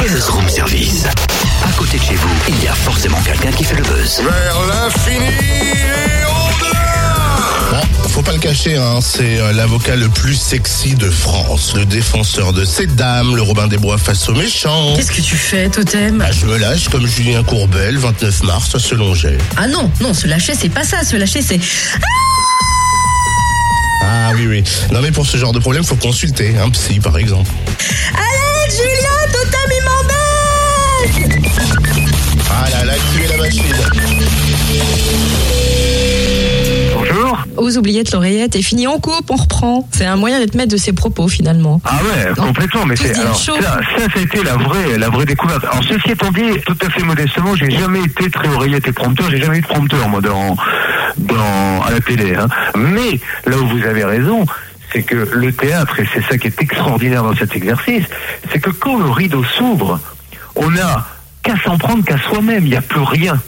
Buzz Room Service. À côté de chez vous, il y a forcément quelqu'un qui fait le buzz. Vers l'infini et au-delà Bon, faut pas le cacher, hein, c'est euh, l'avocat le plus sexy de France, le défenseur de ces dames, le Robin des Bois face aux méchants. Qu'est-ce que tu fais, Totem Bah, je me lâche comme Julien Courbet, le 29 mars, à Selonget. Ah non, non, se lâcher, c'est pas ça. Se lâcher, c'est. Ah oui, oui. Non mais pour ce genre de problème, faut consulter un psy, par exemple. Alex, Julien, Bonjour. Aux oubliettes, l'oreillette est fini en coupe, on reprend. C'est un moyen d'être maître de ses propos finalement. Ah ouais, complètement. Mais c'est alors ça, ça a été la vraie, la vraie découverte. Alors ceci étant dit, tout à fait modestement, j'ai jamais été très oreillette et prompteur. J'ai jamais eu de prompteur moi dans, dans à la télé. Hein. Mais là où vous avez raison. C'est que le théâtre, et c'est ça qui est extraordinaire dans cet exercice, c'est que quand le rideau s'ouvre, on n'a qu'à s'en prendre qu'à soi-même, il n'y a plus rien.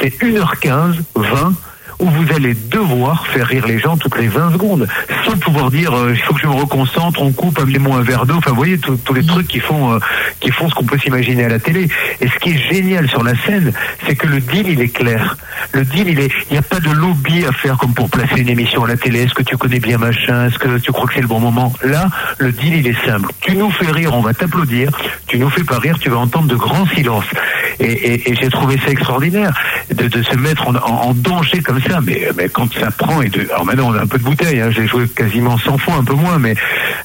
C'est 1h15, 20, où vous allez devoir faire rire les gens toutes les 20 secondes, sans pouvoir dire euh, il faut que je me reconcentre, on coupe, amenez-moi un verre d'eau, enfin vous voyez tous tous les trucs qui font euh, qui font ce qu'on peut s'imaginer à la télé. Et ce qui est génial sur la scène, c'est que le deal il est clair. Le deal il est, il n'y a pas de lobby à faire comme pour placer une émission à la télé. Est-ce que tu connais bien machin? Est-ce que tu crois que c'est le bon moment? Là, le deal il est simple. Tu nous fais rire, on va t'applaudir. Tu nous fais pas rire, tu vas entendre de grands silences. Et, et- et j'ai trouvé ça extraordinaire de, de se mettre en, en- en danger comme ça. Mais, mais quand ça prend et de, alors maintenant on a un peu de bouteille. Hein, j'ai joué quasiment 100 fois, un peu moins, mais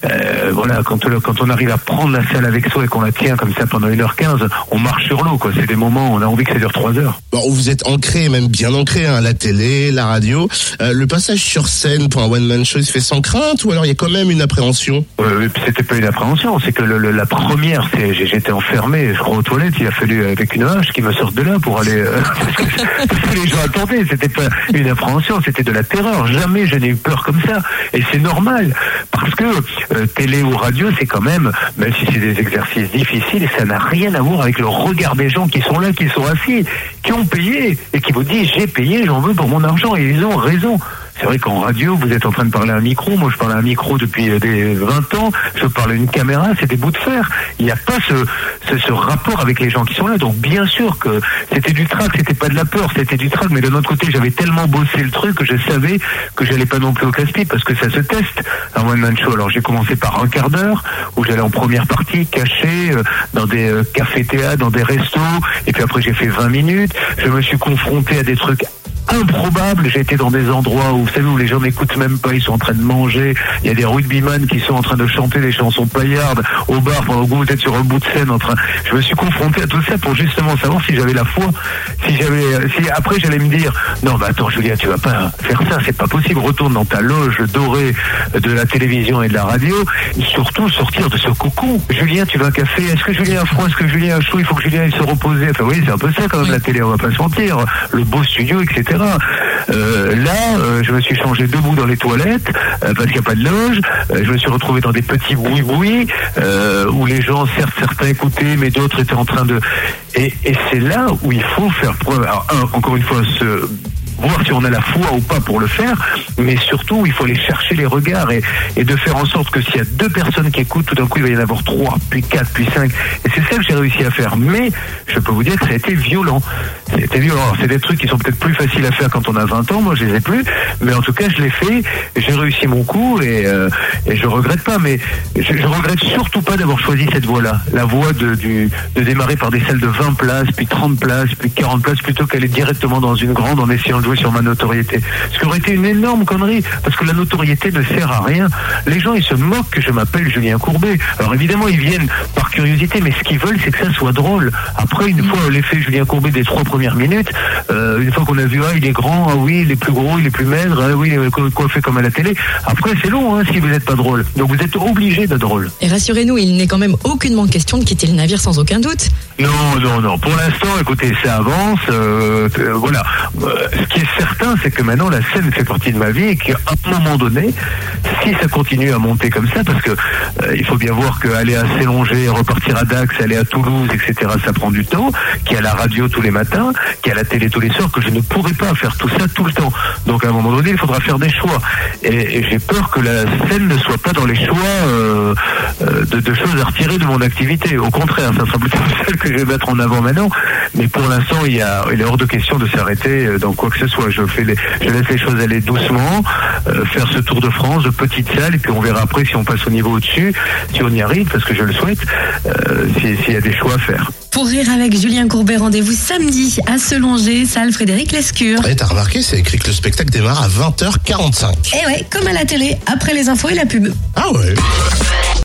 euh, voilà, quand, on arrive à prendre la salle avec soi et qu'on la tient comme ça pendant 1h15, on marche sur l'eau. quoi. C'est des moments, où on a envie que ça dure 3 heures. Bon, vous êtes ancré, même bien ancré, hein, la télé, la radio. Euh, le passage sur scène pour un one-man show, il se fait sans crainte ou alors il y a quand même une appréhension? Euh, c'était pas une appréhension, c'est que le- le- la première, j'étais enfermé, je crois aux toilettes, il a fallu avec une qui me sorte de là pour aller euh, parce, que, parce que les gens attendaient, c'était pas une appréhension, c'était de la terreur. Jamais je n'ai eu peur comme ça, et c'est normal parce que euh, télé ou radio, c'est quand même, même si c'est des exercices difficiles, ça n'a rien à voir avec le regard des gens qui sont là, qui sont assis, qui ont payé et qui vous disent j'ai payé, j'en veux pour mon argent, et ils ont raison. C'est vrai qu'en radio, vous êtes en train de parler à un micro. Moi, je parle à un micro depuis euh, des 20 ans. Je parle à une caméra. C'est des bouts de fer. Il n'y a pas ce, ce, rapport avec les gens qui sont là. Donc, bien sûr que c'était du trac. C'était pas de la peur. C'était du trac. Mais de notre côté, j'avais tellement bossé le truc que je savais que j'allais pas non plus au casse-pied parce que ça se teste un one-man show. Alors, j'ai commencé par un quart d'heure où j'allais en première partie caché euh, dans des euh, cafés-théâtres, dans des restos. Et puis après, j'ai fait 20 minutes. Je me suis confronté à des trucs improbable. J'ai été dans des endroits où, vous savez, où les gens n'écoutent même pas, ils sont en train de manger. Il y a des rugbyman qui sont en train de chanter des chansons paillardes au bar pendant que vous êtes sur un bout de scène en train. Je me suis confronté à tout ça pour justement savoir si j'avais la foi. Si j'avais, si après j'allais me dire, non, bah attends, Julien, tu vas pas faire ça, c'est pas possible. Retourne dans ta loge dorée de la télévision et de la radio. Et surtout sortir de ce cocon. Julien, tu veux un café? Est-ce que Julien a froid? Est-ce que Julien a chaud? Il faut que Julien aille se reposer. Enfin, oui, c'est un peu ça quand même la télé, on va pas se mentir. Le beau studio, etc. Euh, là, euh, je me suis changé debout dans les toilettes euh, parce qu'il n'y a pas de loge. Je me suis retrouvé dans des petits boui-boui où les gens, certes, certains écoutaient, mais d'autres étaient en train de. Et, c'est là où il faut faire preuve. Encore une fois, se voir si on a la foi ou pas pour le faire, mais surtout il faut aller chercher les regards et, de faire en sorte que s'il y a deux personnes qui écoutent, tout d'un coup il va y en avoir trois, puis quatre, puis cinq. Et c'est ça que j'ai réussi à faire. Mais je peux vous dire que ça a été violent. Été violent. C'est des trucs qui sont peut-être plus faciles à faire quand on a 20 ans, moi je les ai plus, mais en tout cas je l'ai fait, j'ai réussi mon coup et, euh, et je regrette pas, mais je, je regrette surtout pas d'avoir choisi cette voie-là, la voie de, de démarrer par des salles de 20 places, puis 30 places, puis 40 places, plutôt qu'aller directement dans une grande en essayant de jouer sur ma notoriété. Ce qui aurait été une énorme connerie, parce que la notoriété ne sert à rien. Les gens, ils se moquent que je m'appelle Julien Courbet. Alors évidemment, ils viennent par curiosité, mais ce qu'ils veulent, c'est que ça soit drôle. Après, une fois l'effet Julien Courbet des trois premières minutes, euh, une fois qu'on a vu, ah, il est grand, ah oui, il est plus gros, il est plus maigre, ah oui, il est co- coiffé comme à la télé. Après, c'est long, hein, si vous n'êtes pas drôle. Donc vous êtes obligé d'être drôle. Et rassurez-nous, il n'est quand même aucunement question de quitter le navire sans aucun doute. Non, non, non. Pour l'instant, écoutez, ça avance. euh, euh, voilà. Euh, qui est certain, c'est que maintenant la scène fait partie de ma vie et qu'à un moment donné, si ça continue à monter comme ça, parce que euh, il faut bien voir qu'aller à Célongé, repartir à Dax, aller à Toulouse, etc., ça prend du temps, qu'il y a la radio tous les matins, qu'il y a la télé tous les soirs, que je ne pourrai pas faire tout ça tout le temps. Donc à un moment donné, il faudra faire des choix. Et, j'ai peur que la scène ne soit pas dans les choix euh, de, de choses à retirer de mon activité. Au contraire, ça sera plutôt celle que je vais mettre en avant maintenant. Mais pour l'instant, il, y a, il est hors de question de s'arrêter euh, dans quoi que ce soit. Je, fais les, je laisse les choses aller doucement, euh, faire ce tour de France de petites salles, et puis on verra après si on passe au niveau au-dessus, si on y arrive, parce que je le souhaite, euh, si- s'il y a des choix à faire. Pour rire avec Julien Courbet, rendez-vous samedi à Selonger, salle Frédéric Lescure. Et t'as remarqué, c'est écrit que le spectacle démarre à 20h45. Et ouais, comme à la télé, après les infos et la pub. Ah ouais